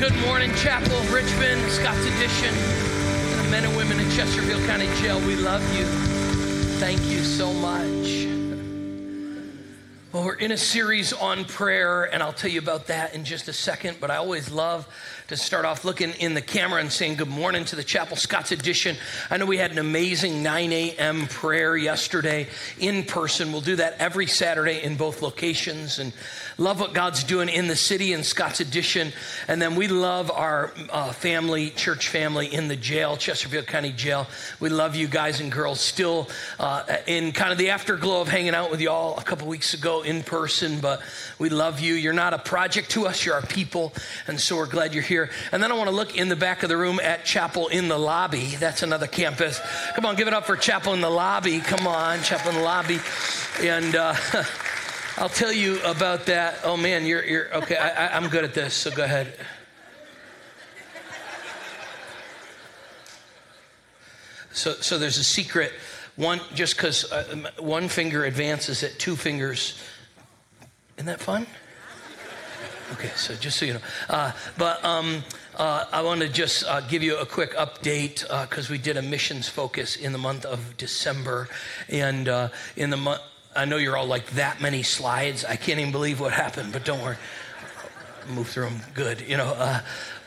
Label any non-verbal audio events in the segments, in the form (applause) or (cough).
good morning, Chapel, of Richmond, Scott's Addition, and the men and women in Chesterfield County Jail. We love you. Thank you so much. Well, we're in a series on prayer, and I'll tell you about that in just a second. But I always love to start off looking in the camera and saying good morning to the Chapel Scott's Addition. I know we had an amazing 9 a.m. prayer yesterday in person. We'll do that every Saturday in both locations. And love what God's doing in the city in Scott's Addition. And then we love our uh, family, church family in the jail, Chesterfield County Jail. We love you guys and girls still uh, in kind of the afterglow of hanging out with y'all a couple weeks ago in person, but we love you. You're not a project to us, you're our people. And so we're glad you're here. And then I want to look in the back of the room at Chapel in the Lobby. That's another campus. Come on, give it up for Chapel in the Lobby. Come on, Chapel in the Lobby. And, uh, (laughs) I'll tell you about that. Oh man, you're, you're okay. I, am good at this, so go ahead. So, so there's a secret. One, just because uh, one finger advances it, two fingers. Isn't that fun? Okay, so just so you know. Uh, but um, uh, I want to just uh, give you a quick update because uh, we did a missions focus in the month of December. And uh, in the month, I know you're all like, that many slides. I can't even believe what happened, but don't worry. Move through them good, you know.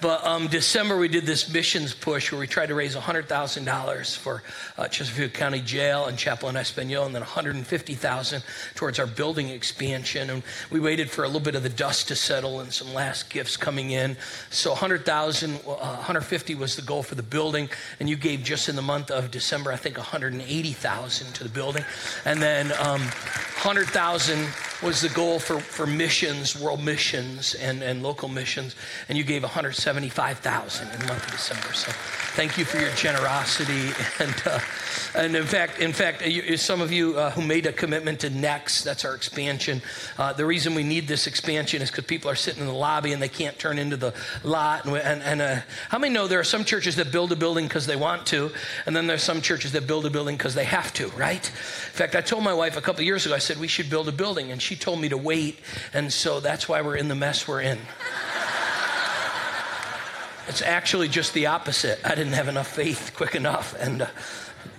But um, December, we did this missions push where we tried to raise $100,000 for uh, Chesterfield County Jail and Chapel in Espanol, and then 150,000 towards our building expansion. And we waited for a little bit of the dust to settle and some last gifts coming in. So 100,000, uh, 150 was the goal for the building, and you gave just in the month of December, I think 180,000 to the building, and then um, 100,000 was the goal for, for missions, world missions, and, and local missions, and you gave 175,000 in the month of December. So thank you for your generosity. And, uh, and in fact, in fact, some of you uh, who made a commitment to Next, that's our expansion. Uh, the reason we need this expansion is because people are sitting in the lobby and they can't turn into the lot. And, and, and uh, how many know there are some churches that build a building because they want to, and then there's some churches that build a building because they have to, right? In fact, I told my wife a couple years ago, I said we should build a building, and she told me to wait, and so that's why we're in the mess we're in. It's actually just the opposite. I didn't have enough faith quick enough. And uh,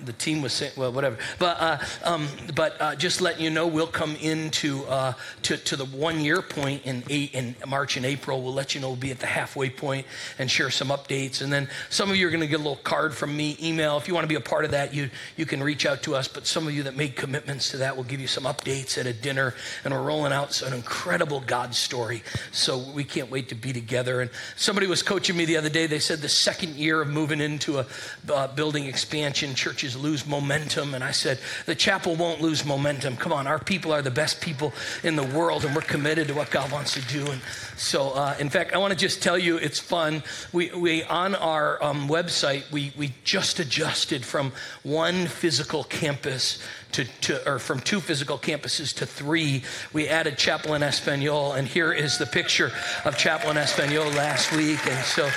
the team was saying, well, whatever. But, uh, um, but uh, just letting you know, we'll come into uh, to, to the one year point in, eight, in March and April. We'll let you know we'll be at the halfway point and share some updates. And then some of you are going to get a little card from me, email. If you want to be a part of that, you, you can reach out to us. But some of you that made commitments to that, will give you some updates at a dinner. And we're rolling out an incredible God story. So we can't wait to be together. And somebody was coaching me the other day. They said the second year of moving into a uh, building expansion, churches lose momentum. And I said, the chapel won't lose momentum. Come on, our people are the best people in the world, and we're committed to what God wants to do. And so, uh, in fact, I want to just tell you it's fun. We, we on our um, website, we, we just adjusted from one physical campus to, to, or from two physical campuses to three. We added Chapel in Espanol, and here is the picture of Chapel in Espanol last week. And so,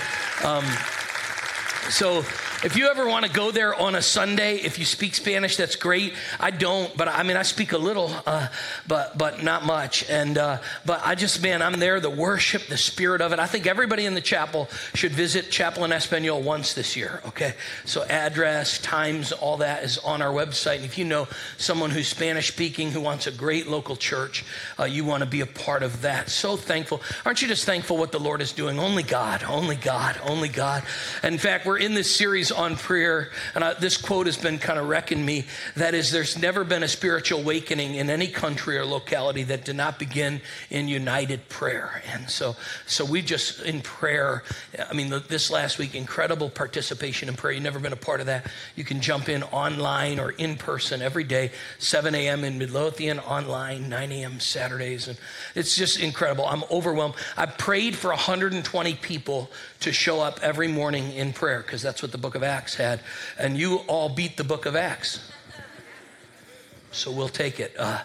um, so if you ever want to go there on a Sunday, if you speak Spanish, that's great. I don't, but I mean, I speak a little, uh, but but not much. And uh, but I just, man, I'm there. The worship, the spirit of it. I think everybody in the chapel should visit Chapel in Espanol once this year. Okay, so address, times, all that is on our website. And if you know someone who's Spanish speaking who wants a great local church, uh, you want to be a part of that. So thankful. Aren't you just thankful what the Lord is doing? Only God, only God, only God. in fact, we're in this series series on prayer, and I, this quote has been kind of wrecking me. That is, there's never been a spiritual awakening in any country or locality that did not begin in united prayer. And so, so we just in prayer. I mean, this last week, incredible participation in prayer. You've never been a part of that. You can jump in online or in person every day, 7 a.m. in Midlothian, online, 9 a.m. Saturdays, and it's just incredible. I'm overwhelmed. I prayed for 120 people to show up every morning in prayer because that's what the book of Acts had. And you all beat the book of Acts. So we'll take it. Uh,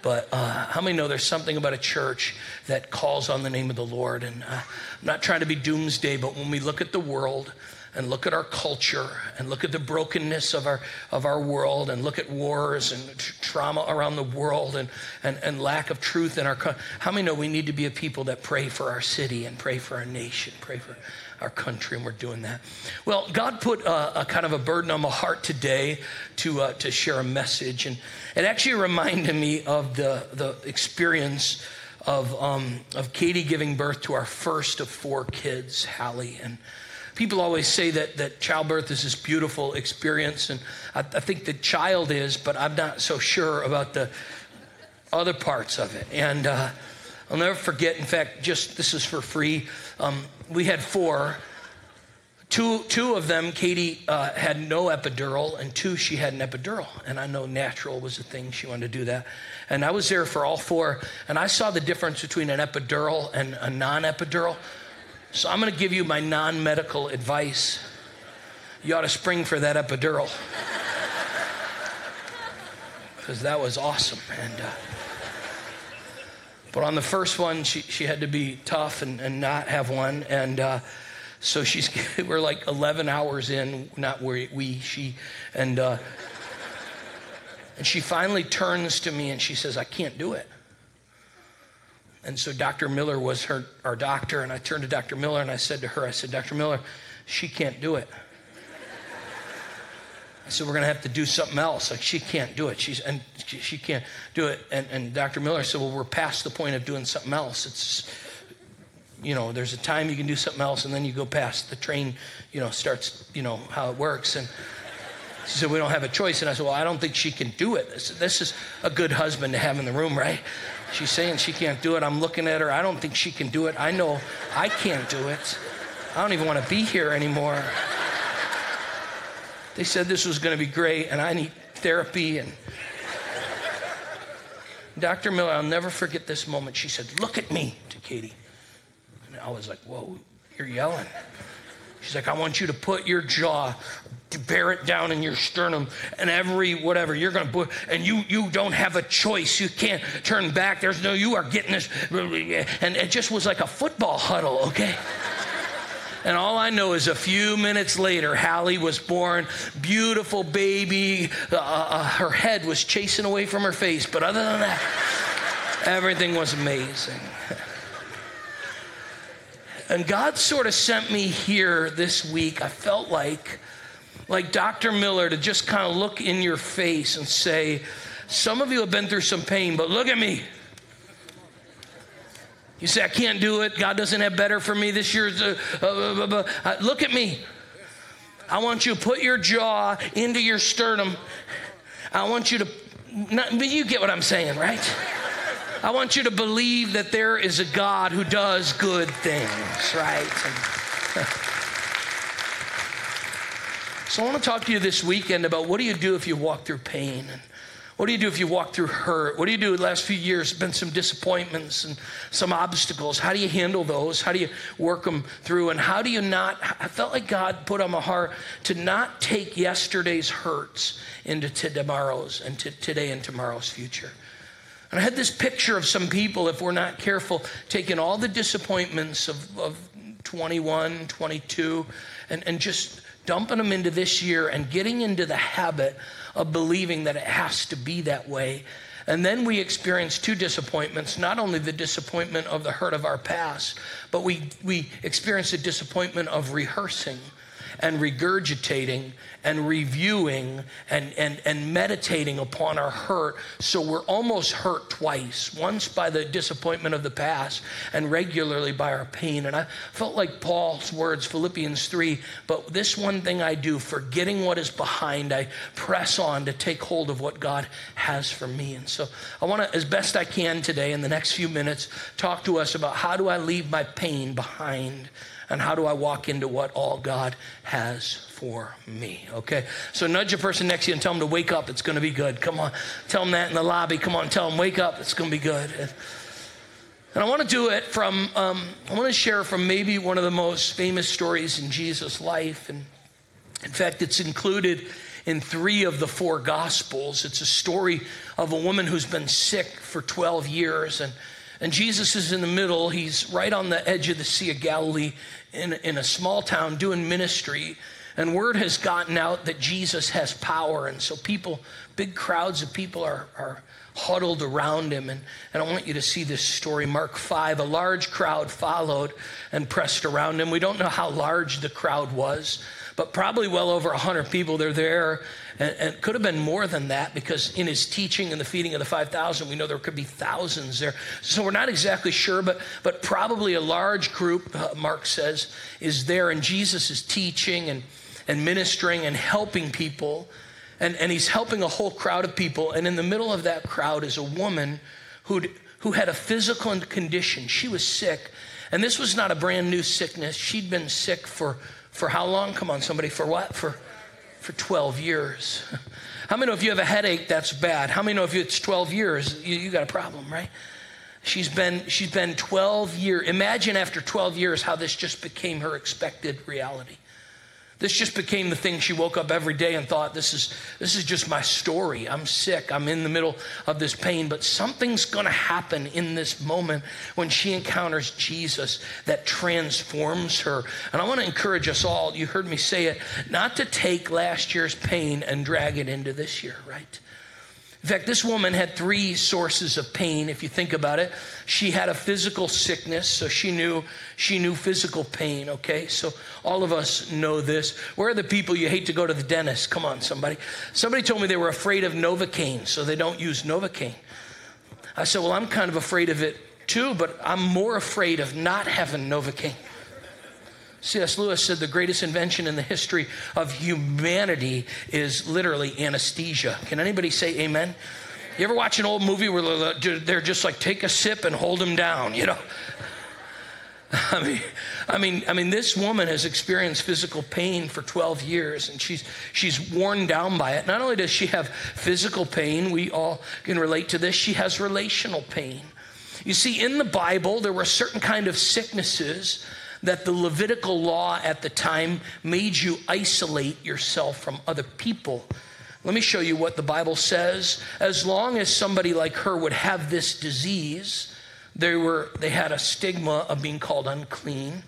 but uh, how many know there's something about a church that calls on the name of the Lord? And uh, I'm not trying to be doomsday, but when we look at the world, and look at our culture and look at the brokenness of our, of our world and look at wars and tr- trauma around the world and, and, and lack of truth in our how many know we need to be a people that pray for our city and pray for our nation, pray for our country, and we're doing that. Well, God put a, a kind of a burden on my heart today to, uh, to share a message, and it actually reminded me of the, the experience of, um, of Katie giving birth to our first of four kids, Hallie. And people always say that, that childbirth is this beautiful experience, and I, I think the child is, but I'm not so sure about the other parts of it. And uh, I'll never forget, in fact, just this is for free. Um, we had four. Two, two of them, Katie uh, had no epidural, and two, she had an epidural. And I know natural was a thing. She wanted to do that. And I was there for all four, and I saw the difference between an epidural and a non epidural. So I'm going to give you my non medical advice. You ought to spring for that epidural. (laughs) Because that was awesome. And, uh, but on the first one, she, she had to be tough and, and not have one. And uh, so she's, (laughs) we're like 11 hours in, not we, we she. And, uh, and she finally turns to me and she says, I can't do it. And so Dr. Miller was her, our doctor. And I turned to Dr. Miller and I said to her, I said, Dr. Miller, she can't do it. I said, we're going to have to do something else. Like, she can't do it. She's, and she, she can't do it. And, and Dr. Miller said, well, we're past the point of doing something else. It's, you know, there's a time you can do something else, and then you go past the train, you know, starts, you know, how it works. And she said, we don't have a choice. And I said, well, I don't think she can do it. This, this is a good husband to have in the room, right? She's saying she can't do it. I'm looking at her. I don't think she can do it. I know I can't do it. I don't even want to be here anymore. They said this was going to be great, and I need therapy. And Dr. Miller, I'll never forget this moment. She said, Look at me to Katie. And I was like, Whoa, you're yelling. She's like, I want you to put your jaw, to bear it down in your sternum, and every whatever you're going to put, and you you don't have a choice. You can't turn back. There's no, you are getting this. And it just was like a football huddle, okay? And all I know is a few minutes later, Hallie was born, beautiful baby. Uh, uh, her head was chasing away from her face, but other than that, everything was amazing. And God sort of sent me here this week. I felt like, like Dr. Miller, to just kind of look in your face and say, Some of you have been through some pain, but look at me. You say, I can't do it. God doesn't have better for me this year. Uh, uh, uh, look at me. I want you to put your jaw into your sternum. I want you to, not, but you get what I'm saying, right? I want you to believe that there is a God who does good things, right? (laughs) so I want to talk to you this weekend about what do you do if you walk through pain? What do you do if you walk through hurt? What do you do the last few years? Been some disappointments and some obstacles. How do you handle those? How do you work them through? And how do you not? I felt like God put on my heart to not take yesterday's hurts into tomorrow's and to today and tomorrow's future. And I had this picture of some people, if we're not careful, taking all the disappointments of, of 21, 22, and, and just dumping them into this year and getting into the habit of believing that it has to be that way. And then we experience two disappointments not only the disappointment of the hurt of our past, but we, we experience the disappointment of rehearsing and regurgitating and reviewing and, and, and meditating upon our hurt. So we're almost hurt twice once by the disappointment of the past and regularly by our pain. And I felt like Paul's words, Philippians 3 but this one thing I do, forgetting what is behind, I press on to take hold of what God has for me. And so I want to, as best I can today, in the next few minutes, talk to us about how do I leave my pain behind and how do I walk into what all God has for me? Okay, so nudge a person next to you and tell them to wake up. It's going to be good. Come on, tell them that in the lobby. Come on, tell them wake up. It's going to be good. And I want to do it from, um, I want to share from maybe one of the most famous stories in Jesus' life. And in fact, it's included in three of the four gospels. It's a story of a woman who's been sick for 12 years and And Jesus is in the middle. He's right on the edge of the Sea of Galilee in, in a small town doing ministry. And word has gotten out that Jesus has power. And so people, big crowds of people are, are huddled around him. And, and I want you to see this story. Mark 5 a large crowd followed and pressed around him. We don't know how large the crowd was, but probably well over 100 people. They're there. And, and could have been more than that because in his teaching and the feeding of the 5,000, we know there could be thousands there. So we're not exactly sure, but, but probably a large group, uh, Mark says, is there. And Jesus is teaching and, and ministering and helping people and, and he's helping a whole crowd of people. And in the middle of that crowd is a woman who who had a physical condition. She was sick. And this was not a brand new sickness. She'd been sick for, for how long? Come on, somebody. For what? For, for 12 years. (laughs) How many if you have a headache, that's bad? How many know if it's 12 years, you, you got a problem, right? She's been, she's been 12 years. Imagine after 12 years how this just became her expected reality. This just became the thing she woke up every day and thought, this is, this is just my story. I'm sick. I'm in the middle of this pain. But something's going to happen in this moment when she encounters Jesus that transforms her. And I want to encourage us all, you heard me say it, not to take last year's pain and drag it into this year, right? In fact, this woman had three sources of pain, if you think about it. She had a physical sickness, so she knew she knew physical pain, okay? So all of us know this. Where are the people you hate to go to the dentist? Come on, somebody. Somebody told me they were afraid of Novocaine, so they don't use Novocaine. I said, Well, I'm kind of afraid of it too, but I'm more afraid of not having Novocaine. C.S. Lewis said the greatest invention in the history of humanity is literally anesthesia. Can anybody say amen? You ever watch an old movie where they're just like, take a sip and hold them down, you know? (laughs) I mean, I mean, I mean, this woman has experienced physical pain for 12 years, and she's she's worn down by it. Not only does she have physical pain, we all can relate to this. She has relational pain. You see, in the Bible, there were certain kind of sicknesses that the Levitical law at the time made you isolate yourself from other people. Let me show you what the Bible says. As long as somebody like her would have this disease, they, were, they had a stigma of being called unclean,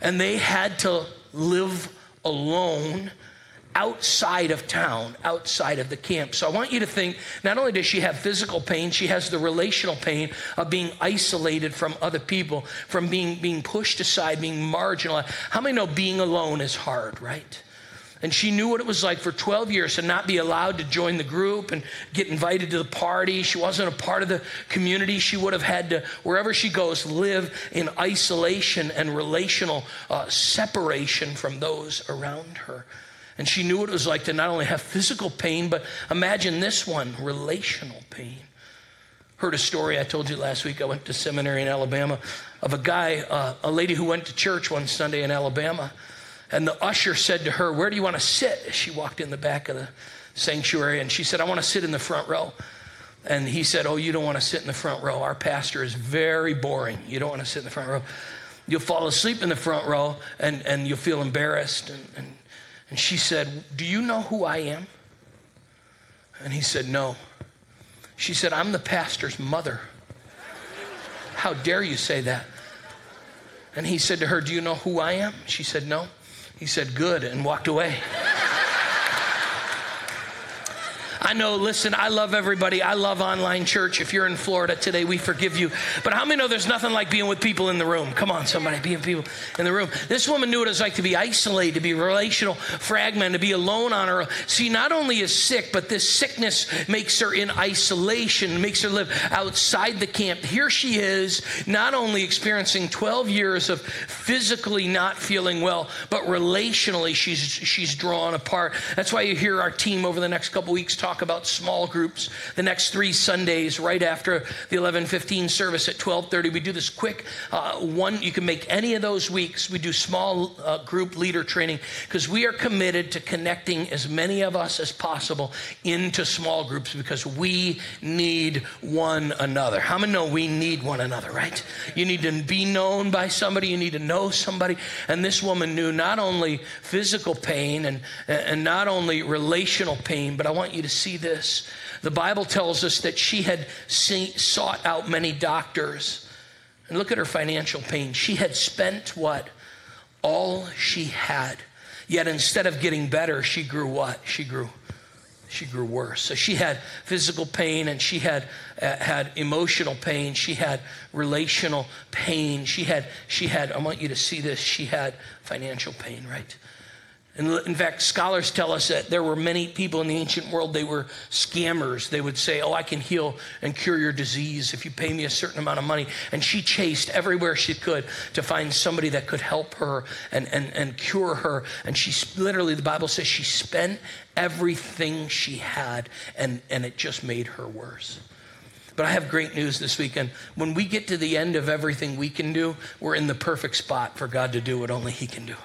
and they had to live alone outside of town, outside of the camp. So I want you to think not only does she have physical pain, she has the relational pain of being isolated from other people, from being, being pushed aside, being marginalized. How many know being alone is hard, right? And she knew what it was like for 12 years to not be allowed to join the group and get invited to the party. She wasn't a part of the community. She would have had to, wherever she goes, live in isolation and relational uh, separation from those around her. And she knew what it was like to not only have physical pain, but imagine this one relational pain. Heard a story I told you last week. I went to seminary in Alabama of a guy, uh, a lady who went to church one Sunday in Alabama. And the usher said to her, Where do you want to sit? She walked in the back of the sanctuary and she said, I want to sit in the front row. And he said, Oh, you don't want to sit in the front row. Our pastor is very boring. You don't want to sit in the front row. You'll fall asleep in the front row and, and you'll feel embarrassed and, and and she said, Do you know who I am? And he said, No. She said, I'm the pastor's mother. How dare you say that? And he said to her, Do you know who I am? She said, No. He said, Good, and walked away. I know, listen, I love everybody. I love online church. If you're in Florida today, we forgive you. But how many know there's nothing like being with people in the room? Come on, somebody, being people in the room. This woman knew what it was like to be isolated, to be relational, fragmented, to be alone on her own. See, not only is sick, but this sickness makes her in isolation, makes her live outside the camp. Here she is, not only experiencing 12 years of physically not feeling well, but relationally she's she's drawn apart. That's why you hear our team over the next couple weeks talk talk about small groups the next three Sundays right after the 11:15 service at 12:30. We do this quick uh, one. You can make any of those weeks. We do small uh, group leader training because we are committed to connecting as many of us as possible into small groups because we need one another. How many know we need one another? Right? You need to be known by somebody. You need to know somebody. And this woman knew not only physical pain and and not only relational pain, but I want you to see see this. The Bible tells us that she had sought out many doctors And look at her financial pain. She had spent what? All she had. Yet instead of getting better, she grew what? She grew she grew worse. So she had physical pain and she had uh, had emotional pain. She had relational pain. She had she had I want you to see this. She had financial pain, right? And in fact, scholars tell us that there were many people in the ancient world, they were scammers. They would say, Oh, I can heal and cure your disease if you pay me a certain amount of money. And she chased everywhere she could to find somebody that could help her and, and, and cure her. And she literally, the Bible says, she spent everything she had, and, and it just made her worse. But I have great news this weekend. When we get to the end of everything we can do, we're in the perfect spot for God to do what only He can do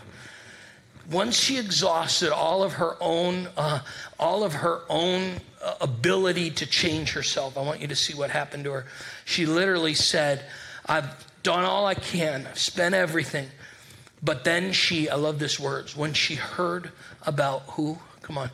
once she exhausted all of her own, uh, all of her own uh, ability to change herself, I want you to see what happened to her. She literally said, "I've done all I can. I've spent everything." But then she, I love this words, when she heard about who? Come on.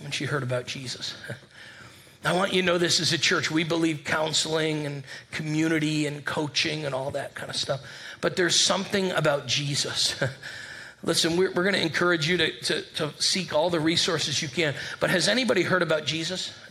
When she heard about Jesus. (laughs) I want you to know this as a church. We believe counseling and community and coaching and all that kind of stuff. But there's something about Jesus (laughs) Listen, we're, we're going to encourage you to, to, to seek all the resources you can. But has anybody heard about Jesus? (laughs)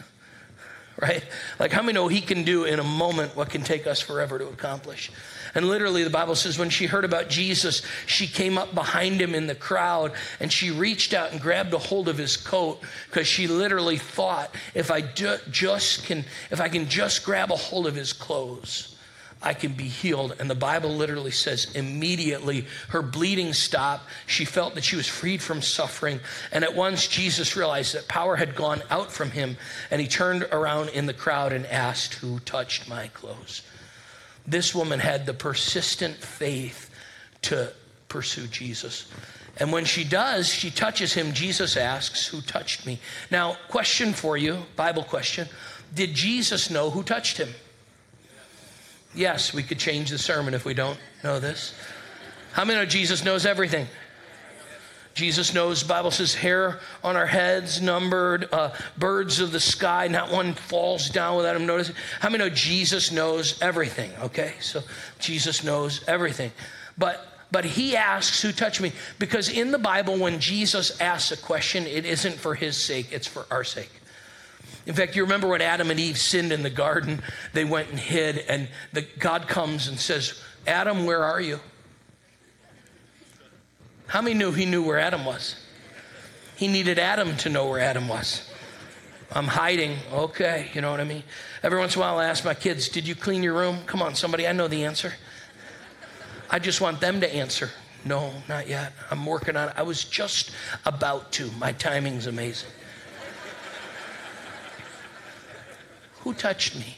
Right? Like, how many know he can do in a moment what can take us forever to accomplish? And literally, the Bible says when she heard about Jesus, she came up behind him in the crowd and she reached out and grabbed a hold of his coat because she literally thought, if I do, just can, if I can just grab a hold of his clothes, I can be healed. And the Bible literally says immediately her bleeding stopped. She felt that she was freed from suffering. And at once Jesus realized that power had gone out from him. And he turned around in the crowd and asked, Who touched my clothes? This woman had the persistent faith to pursue Jesus. And when she does, she touches him. Jesus asks, Who touched me? Now, question for you, Bible question. Did Jesus know who touched him? Yes, we could change the sermon if we don't know this. How many know Jesus knows everything? Jesus knows, Bible says, hair on our heads numbered, uh, birds of the sky, not one falls down without him noticing. How many know Jesus knows everything? Okay, so Jesus knows everything. But but he asks, Who touched me? Because in the Bible, when Jesus asks a question, it isn't for his sake, it's for our sake. In fact, you remember when Adam and Eve sinned in the garden? They went and hid, and the, God comes and says, Adam, where are you? How many knew he knew where Adam was? He needed Adam to know where Adam was. I'm hiding. Okay, you know what I mean? Every once in a while, I ask my kids, Did you clean your room? Come on, somebody, I know the answer. I just want them to answer. No, not yet. I'm working on it. I was just about to. My timing's amazing. Who touched me?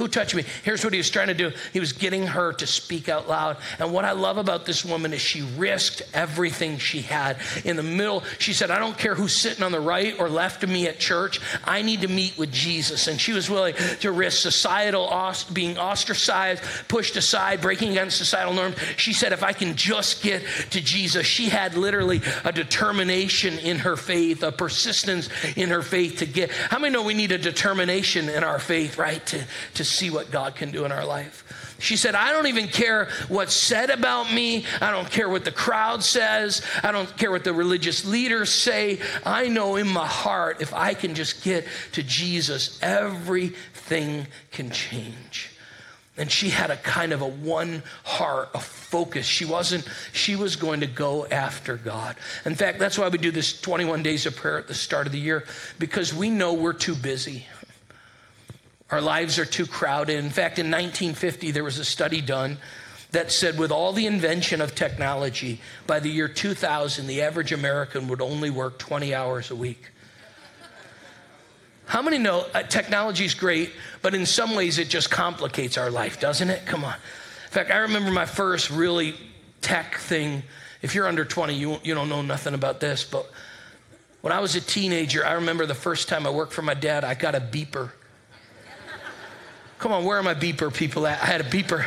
Who touched me? Here's what he was trying to do. He was getting her to speak out loud. And what I love about this woman is she risked everything she had. In the middle, she said, I don't care who's sitting on the right or left of me at church. I need to meet with Jesus. And she was willing to risk societal being ostracized, pushed aside, breaking against societal norms. She said, if I can just get to Jesus, she had literally a determination in her faith, a persistence in her faith to get. How many know we need a determination in our faith, right? To, to see what God can do in our life. She said, I don't even care what's said about me. I don't care what the crowd says. I don't care what the religious leaders say. I know in my heart, if I can just get to Jesus, everything can change. And she had a kind of a one heart, a focus. She wasn't, she was going to go after God. In fact, that's why we do this 21 days of prayer at the start of the year, because we know we're too busy. Our lives are too crowded. In fact, in 1950, there was a study done that said with all the invention of technology, by the year 2000, the average American would only work 20 hours a week. How many know uh, technology is great, but in some ways it just complicates our life, doesn't it? Come on. In fact, I remember my first really tech thing. If you're under 20, you, you don't know nothing about this, but when I was a teenager, I remember the first time I worked for my dad, I got a beeper. Come on, where are my beeper people at? I had a beeper.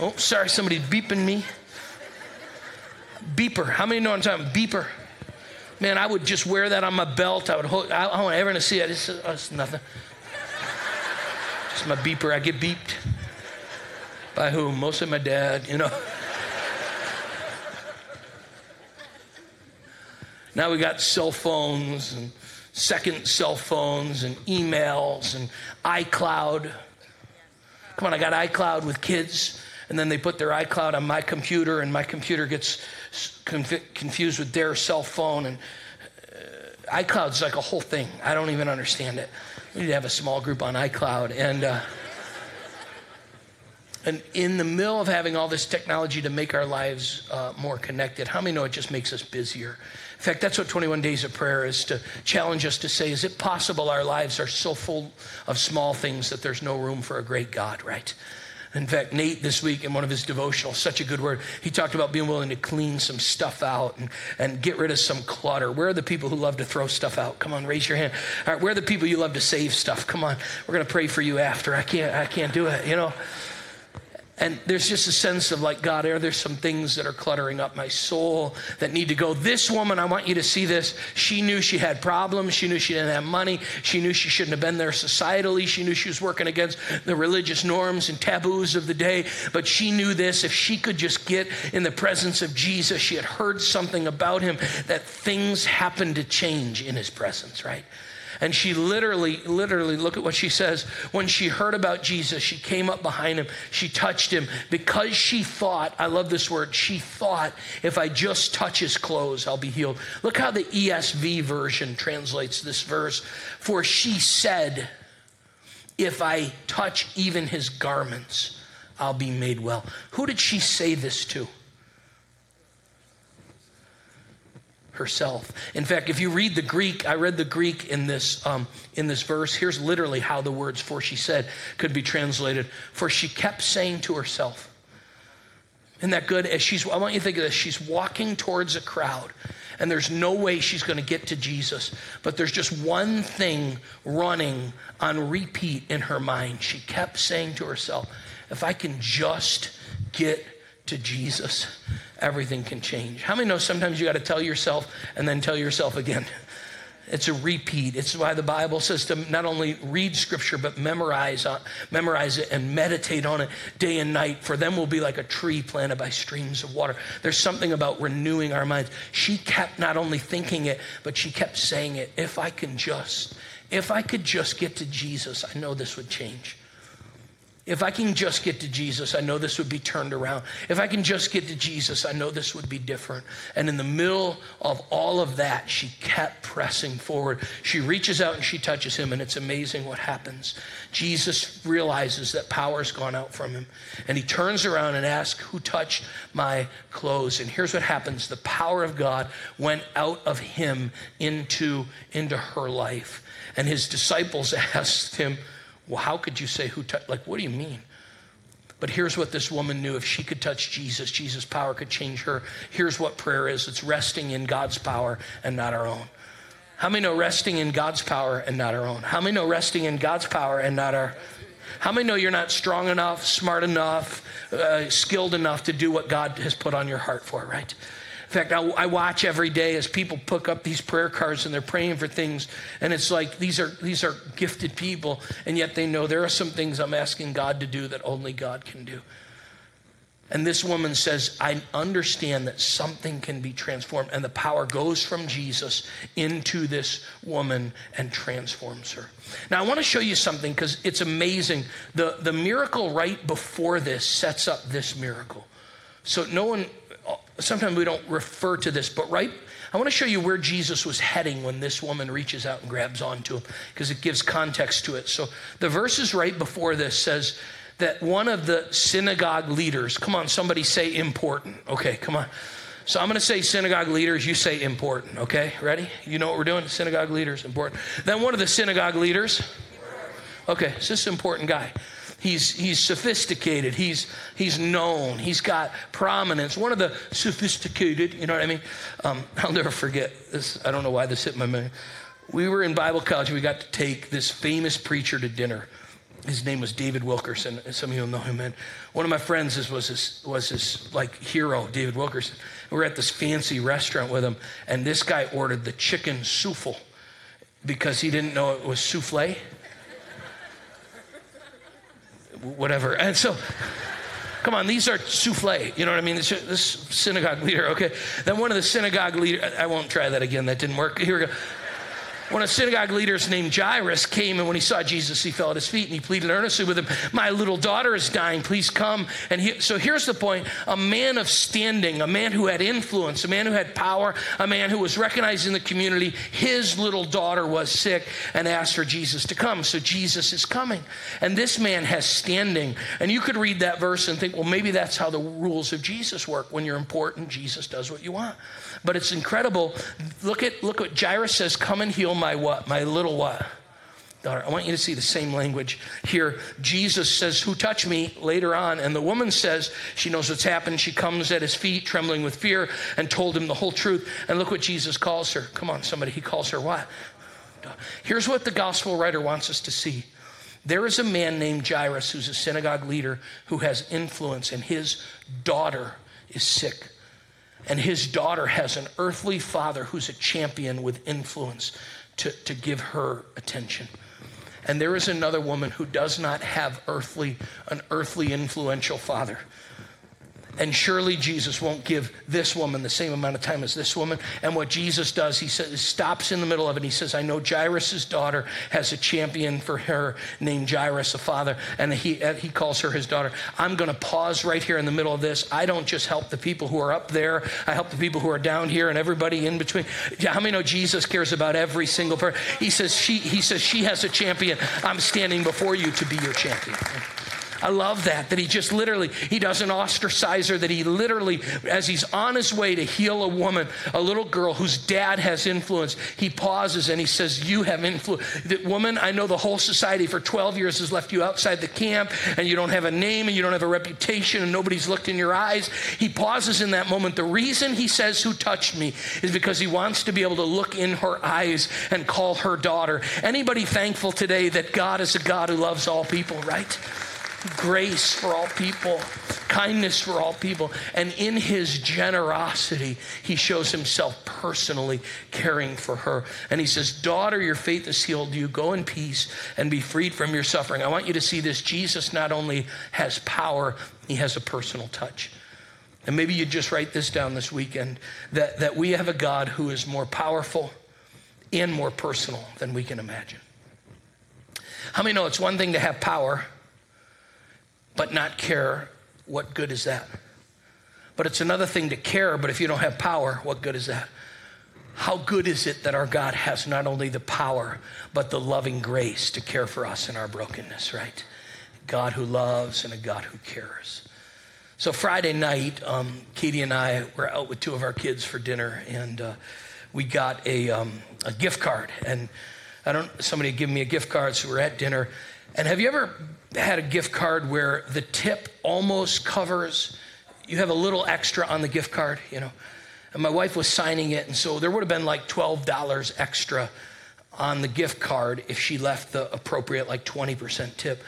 Oh, sorry, somebody's beeping me. Beeper. How many know what I'm talking beeper? Man, I would just wear that on my belt. I would hold, I, I want everyone to see it. It's, oh, it's nothing. Just my beeper. I get beeped. By whom? Mostly my dad, you know. now we got cell phones and second cell phones and emails and iCloud. Come on, I got iCloud with kids, and then they put their iCloud on my computer, and my computer gets confused with their cell phone. And uh, iCloud's like a whole thing. I don't even understand it. We need to have a small group on iCloud. And, uh, and in the middle of having all this technology to make our lives uh, more connected, how many know it just makes us busier? In fact, that's what 21 Days of Prayer is to challenge us to say, is it possible our lives are so full of small things that there's no room for a great God, right? In fact, Nate this week in one of his devotionals, such a good word, he talked about being willing to clean some stuff out and, and get rid of some clutter. Where are the people who love to throw stuff out? Come on, raise your hand. All right, where are the people you love to save stuff? Come on, we're going to pray for you after. I can't, I can't do it, you know. And there's just a sense of like, God, are there some things that are cluttering up my soul that need to go? This woman, I want you to see this. She knew she had problems. She knew she didn't have money. She knew she shouldn't have been there societally. She knew she was working against the religious norms and taboos of the day. But she knew this if she could just get in the presence of Jesus, she had heard something about him that things happened to change in his presence, right? And she literally, literally, look at what she says. When she heard about Jesus, she came up behind him. She touched him because she thought, I love this word, she thought, if I just touch his clothes, I'll be healed. Look how the ESV version translates this verse. For she said, if I touch even his garments, I'll be made well. Who did she say this to? Herself. In fact, if you read the Greek, I read the Greek in this, um, in this verse. Here's literally how the words for she said could be translated. For she kept saying to herself, isn't that good? As she's, I want you to think of this. She's walking towards a crowd, and there's no way she's going to get to Jesus. But there's just one thing running on repeat in her mind. She kept saying to herself, if I can just get to Jesus, everything can change. How many know sometimes you got to tell yourself and then tell yourself again? (laughs) It's a repeat. It's why the Bible says to not only read scripture, but memorize, uh, memorize it and meditate on it day and night. For them will be like a tree planted by streams of water. There's something about renewing our minds. She kept not only thinking it, but she kept saying it. If I can just, if I could just get to Jesus, I know this would change. If I can just get to Jesus, I know this would be turned around. If I can just get to Jesus, I know this would be different. And in the middle of all of that, she kept pressing forward. She reaches out and she touches him, and it's amazing what happens. Jesus realizes that power's gone out from him, and he turns around and asks, Who touched my clothes? And here's what happens the power of God went out of him into, into her life. And his disciples (laughs) asked him, well, how could you say who touched? Like, what do you mean? But here's what this woman knew if she could touch Jesus, Jesus' power could change her. Here's what prayer is it's resting in God's power and not our own. How many know resting in God's power and not our own? How many know resting in God's power and not our how many know you're not strong enough, smart enough, uh, skilled enough to do what God has put on your heart for, right? In fact, I, I, watch every day as people pick up these prayer cards and they're praying for things, and it's like these are these are gifted people, and yet they know there are some things I'm asking God to do that only God can do. And this woman says, I understand that something can be transformed, and the power goes from Jesus into this woman and transforms her. Now, I want to show you something because it's amazing. The, the miracle right before this sets up this miracle. So, no one sometimes we don't refer to this, but right, I want to show you where Jesus was heading when this woman reaches out and grabs onto him because it gives context to it. So the verses right before this says that one of the synagogue leaders, come on, somebody say important. Okay, come on. So I'm going to say synagogue leaders, you say important, okay? Ready? You know what we're doing? Synagogue leaders, important. Then one of the synagogue leaders, okay, it's this important guy. He's, he's sophisticated. He's, he's known. He's got prominence. One of the sophisticated, you know what I mean? Um, (laughs) I'll never forget this. I don't know why this hit my mind. We were in Bible college. We got to take this famous preacher to dinner. His name was David Wilkerson. Some of you know him. And one of my friends was this, was this like hero, David Wilkerson. We were at this fancy restaurant with him, and this guy ordered the chicken souffle because he didn't know it was souffle whatever. And so, Come on, these are souffle. You know what I mean? This, this synagogue leader, okay. Then one of the synagogue leader, I won't try that again. That didn't work. Here we go when a synagogue leader named Jairus came and when he saw Jesus, he fell at his feet and he pleaded earnestly with him, My little daughter is dying, please come. And he, so here's the point a man of standing, a man who had influence, a man who had power, a man who was recognized in the community, his little daughter was sick and asked for Jesus to come. So Jesus is coming. And this man has standing. And you could read that verse and think, well, maybe that's how the rules of Jesus work. When you're important, Jesus does what you want. But it's incredible. Look at look what Jairus says, come and heal my what? My little what? Daughter. I want you to see the same language here. Jesus says, Who touched me? later on. And the woman says, She knows what's happened. She comes at his feet, trembling with fear, and told him the whole truth. And look what Jesus calls her. Come on, somebody. He calls her what? Here's what the gospel writer wants us to see. There is a man named Jairus who's a synagogue leader who has influence, and his daughter is sick. And his daughter has an earthly father who's a champion with influence to, to give her attention. And there is another woman who does not have earthly, an earthly influential father. And surely Jesus won't give this woman the same amount of time as this woman. And what Jesus does, he says, stops in the middle of it. And He says, I know Jairus' daughter has a champion for her named Jairus, a father. And he, uh, he calls her his daughter. I'm going to pause right here in the middle of this. I don't just help the people who are up there, I help the people who are down here and everybody in between. How many know Jesus cares about every single person? He says, she, he says, she has a champion. I'm standing before you to be your champion. I love that, that he just literally, he doesn't ostracize her, that he literally, as he's on his way to heal a woman, a little girl whose dad has influence, he pauses and he says, You have influence. Woman, I know the whole society for 12 years has left you outside the camp and you don't have a name and you don't have a reputation and nobody's looked in your eyes. He pauses in that moment. The reason he says, Who touched me is because he wants to be able to look in her eyes and call her daughter. Anybody thankful today that God is a God who loves all people, right? Grace for all people, kindness for all people. And in his generosity, he shows himself personally caring for her. And he says, Daughter, your faith has healed you. Go in peace and be freed from your suffering. I want you to see this. Jesus not only has power, he has a personal touch. And maybe you just write this down this weekend that, that we have a God who is more powerful and more personal than we can imagine. How many know it's one thing to have power? But not care, what good is that? But it's another thing to care, but if you don't have power, what good is that? How good is it that our God has not only the power, but the loving grace to care for us in our brokenness, right? God who loves and a God who cares. So Friday night, um, Katie and I were out with two of our kids for dinner, and uh, we got a, um, a gift card. And I don't. Somebody gave me a gift card, so we're at dinner. And have you ever had a gift card where the tip almost covers, you have a little extra on the gift card, you know. And my wife was signing it, and so there would have been like $12 extra on the gift card if she left the appropriate, like 20% tip.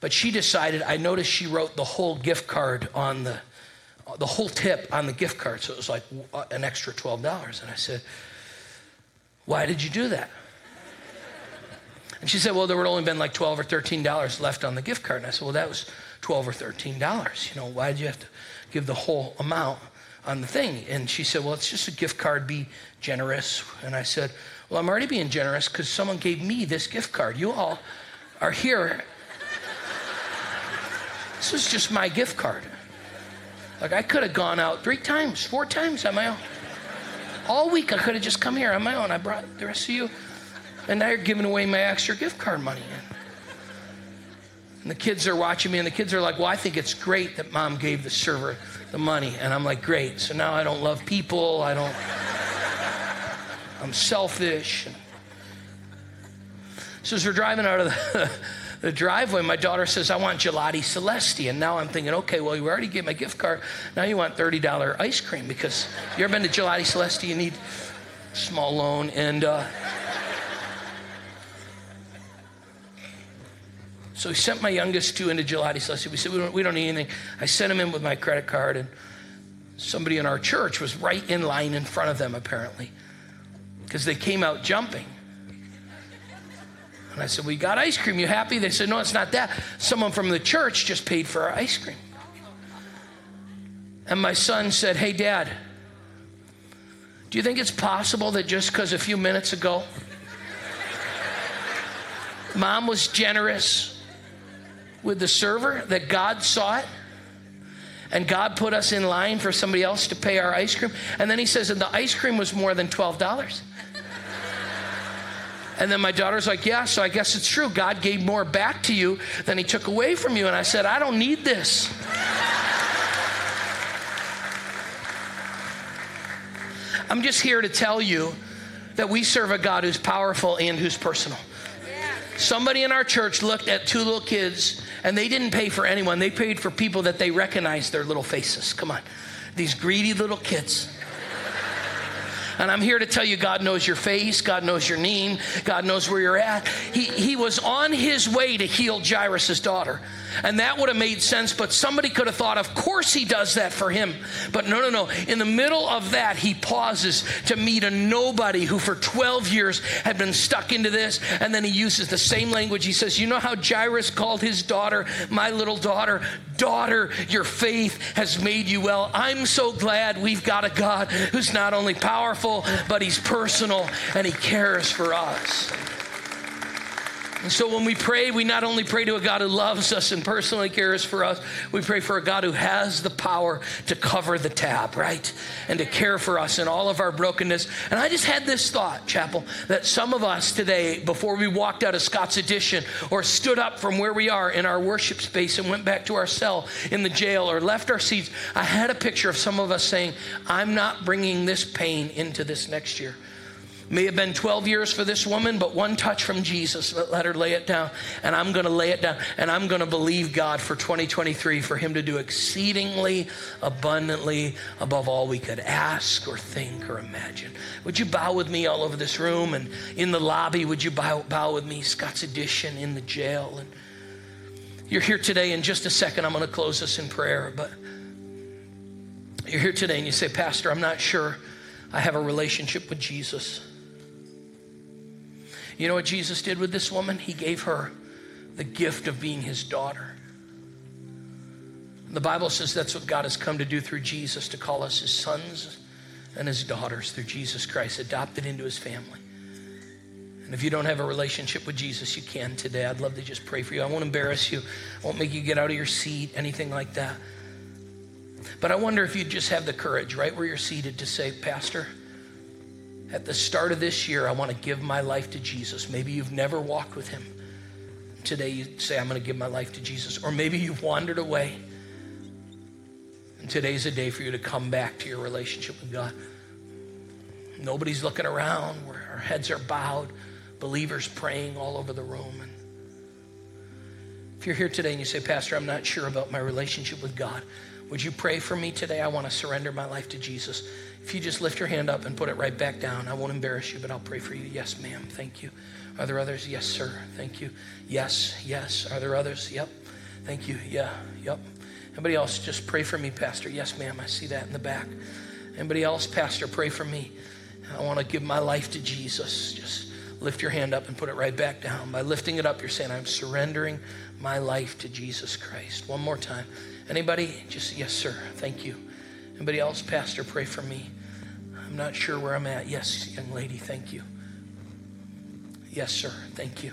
But she decided, I noticed she wrote the whole gift card on the, the whole tip on the gift card. So it was like uh, an extra $12. And I said, Why did you do that? And she said, well, there would only been like 12 or $13 left on the gift card. And I said, well, that was 12 or $13. You know, why did you have to give the whole amount on the thing? And she said, well, it's just a gift card. Be generous. And I said, well, I'm already being generous because someone gave me this gift card. You all are here. This is just my gift card. Like I could have gone out three times, four times on my own. All week I could have just come here on my own. I brought the rest of you. And now you're giving away my extra gift card money. And the kids are watching me, and the kids are like, Well, I think it's great that mom gave the server the money. And I'm like, Great. So now I don't love people. I don't, I'm selfish. So as we're driving out of the, (laughs) the driveway, my daughter says, I want gelati celesti. And now I'm thinking, okay, well, you already gave my gift card. Now you want $30 ice cream because you ever been to gelati celesti? You need small loan. And, uh, So we sent my youngest two into Gelati Celesti. We said, we don't, we don't need anything. I sent him in with my credit card, and somebody in our church was right in line in front of them, apparently, because they came out jumping. And I said, We got ice cream. You happy? They said, No, it's not that. Someone from the church just paid for our ice cream. And my son said, Hey, Dad, do you think it's possible that just because a few minutes ago, mom was generous with the server, that God saw it? And God put us in line for somebody else to pay our ice cream. And then he says, and the ice cream was more than $12. And then my daughter's like, Yeah, so I guess it's true. God gave more back to you than He took away from you. And I said, I don't need this. I'm just here to tell you that we serve a God who's powerful and who's personal. Somebody in our church looked at two little kids and they didn't pay for anyone. They paid for people that they recognized their little faces. Come on. These greedy little kids. And I'm here to tell you God knows your face, God knows your name, God knows where you're at. He, he was on his way to heal Jairus' daughter. And that would have made sense, but somebody could have thought, of course he does that for him. But no, no, no. In the middle of that, he pauses to meet a nobody who for 12 years had been stuck into this. And then he uses the same language. He says, You know how Jairus called his daughter, my little daughter? Daughter, your faith has made you well. I'm so glad we've got a God who's not only powerful, but he's personal and he cares for us. And so when we pray, we not only pray to a God who loves us and personally cares for us, we pray for a God who has the power to cover the tab, right? And to care for us in all of our brokenness. And I just had this thought, Chapel, that some of us today, before we walked out of Scott's Addition or stood up from where we are in our worship space and went back to our cell in the jail or left our seats, I had a picture of some of us saying, I'm not bringing this pain into this next year. May have been 12 years for this woman, but one touch from Jesus let her lay it down. And I'm going to lay it down. And I'm going to believe God for 2023 for Him to do exceedingly abundantly above all we could ask or think or imagine. Would you bow with me all over this room and in the lobby? Would you bow, bow with me? Scott's Addition in the jail. And you're here today. In just a second, I'm going to close this in prayer. But you're here today and you say, Pastor, I'm not sure I have a relationship with Jesus. You know what Jesus did with this woman? He gave her the gift of being his daughter. The Bible says that's what God has come to do through Jesus to call us his sons and his daughters through Jesus Christ, adopted into his family. And if you don't have a relationship with Jesus, you can today. I'd love to just pray for you. I won't embarrass you, I won't make you get out of your seat, anything like that. But I wonder if you'd just have the courage right where you're seated to say, Pastor, at the start of this year, I want to give my life to Jesus. Maybe you've never walked with him. Today, you say, I'm going to give my life to Jesus. Or maybe you've wandered away. And today's a day for you to come back to your relationship with God. Nobody's looking around. Our heads are bowed. Believers praying all over the room. And if you're here today and you say, Pastor, I'm not sure about my relationship with God, would you pray for me today? I want to surrender my life to Jesus. If you just lift your hand up and put it right back down, I won't embarrass you, but I'll pray for you. Yes, ma'am. Thank you. Are there others? Yes, sir. Thank you. Yes, yes. Are there others? Yep. Thank you. Yeah, yep. Anybody else? Just pray for me, Pastor. Yes, ma'am. I see that in the back. Anybody else? Pastor, pray for me. I want to give my life to Jesus. Just lift your hand up and put it right back down. By lifting it up, you're saying, I'm surrendering my life to Jesus Christ. One more time. Anybody? Just, yes, sir. Thank you. Anybody else? Pastor, pray for me. I'm not sure where I'm at. Yes, young lady, thank you. Yes, sir, thank you.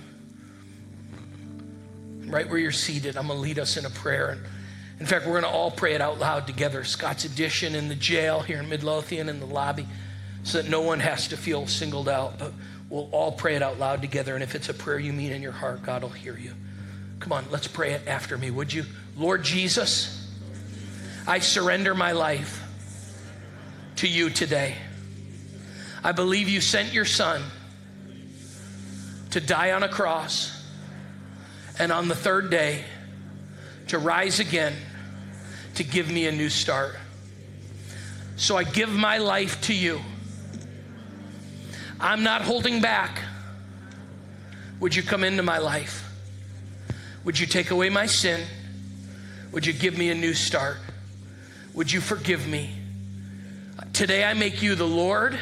Right where you're seated, I'm going to lead us in a prayer. In fact, we're going to all pray it out loud together. Scott's Addition in the jail here in Midlothian in the lobby so that no one has to feel singled out. But we'll all pray it out loud together. And if it's a prayer you mean in your heart, God will hear you. Come on, let's pray it after me, would you? Lord Jesus, I surrender my life to you today. I believe you sent your son to die on a cross and on the third day to rise again to give me a new start. So I give my life to you. I'm not holding back. Would you come into my life? Would you take away my sin? Would you give me a new start? Would you forgive me? Today I make you the Lord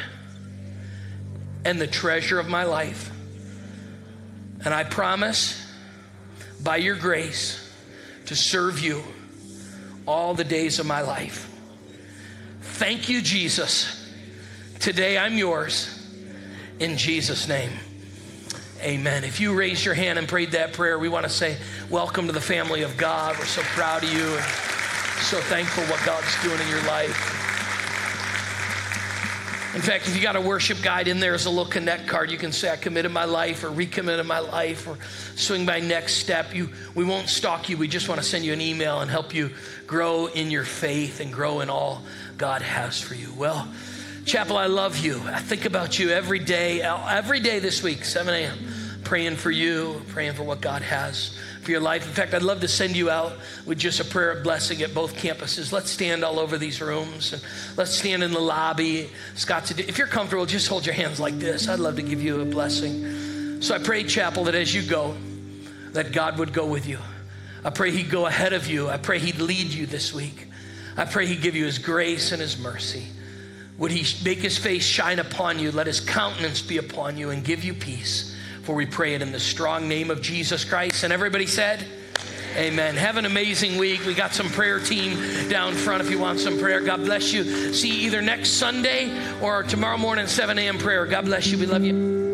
and the treasure of my life. And I promise, by your grace, to serve you all the days of my life. Thank you, Jesus. Today I'm yours. In Jesus' name. Amen. If you raised your hand and prayed that prayer, we want to say, Welcome to the family of God. We're so proud of you so thankful what God's doing in your life. In fact, if you got a worship guide in there as a little connect card, you can say, I committed my life or recommitted my life or swing by next step. You, we won't stalk you. We just want to send you an email and help you grow in your faith and grow in all God has for you. Well, Chapel, I love you. I think about you every day, every day this week, 7 a.m., praying for you, praying for what God has for your life. In fact, I'd love to send you out with just a prayer of blessing at both campuses. Let's stand all over these rooms and let's stand in the lobby. Scott, if you're comfortable, just hold your hands like this. I'd love to give you a blessing. So I pray, Chapel, that as you go, that God would go with you. I pray He'd go ahead of you. I pray He'd lead you this week. I pray He'd give you His grace and His mercy. Would he make his face shine upon you? Let his countenance be upon you and give you peace. For we pray it in the strong name of Jesus Christ. And everybody said, Amen. Have an amazing week. We got some prayer team down front if you want some prayer. God bless you. See you either next Sunday or tomorrow morning, 7 a.m. prayer. God bless you. We love you.